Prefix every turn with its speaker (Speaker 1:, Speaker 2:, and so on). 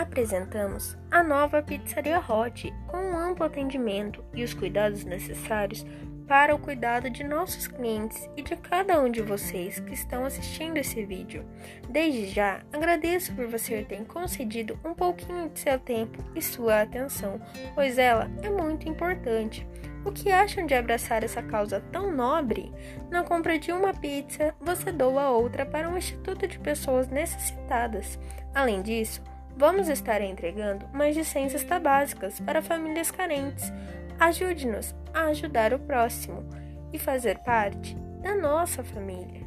Speaker 1: apresentamos a nova Pizzaria Hot, com um amplo atendimento e os cuidados necessários para o cuidado de nossos clientes e de cada um de vocês que estão assistindo esse vídeo. Desde já, agradeço por você ter concedido um pouquinho de seu tempo e sua atenção, pois ela é muito importante. O que acham de abraçar essa causa tão nobre? Na compra de uma pizza, você doa outra para um instituto de pessoas necessitadas. Além disso, Vamos estar entregando mais de cestas básicas para famílias carentes. Ajude-nos a ajudar o próximo e fazer parte da nossa família.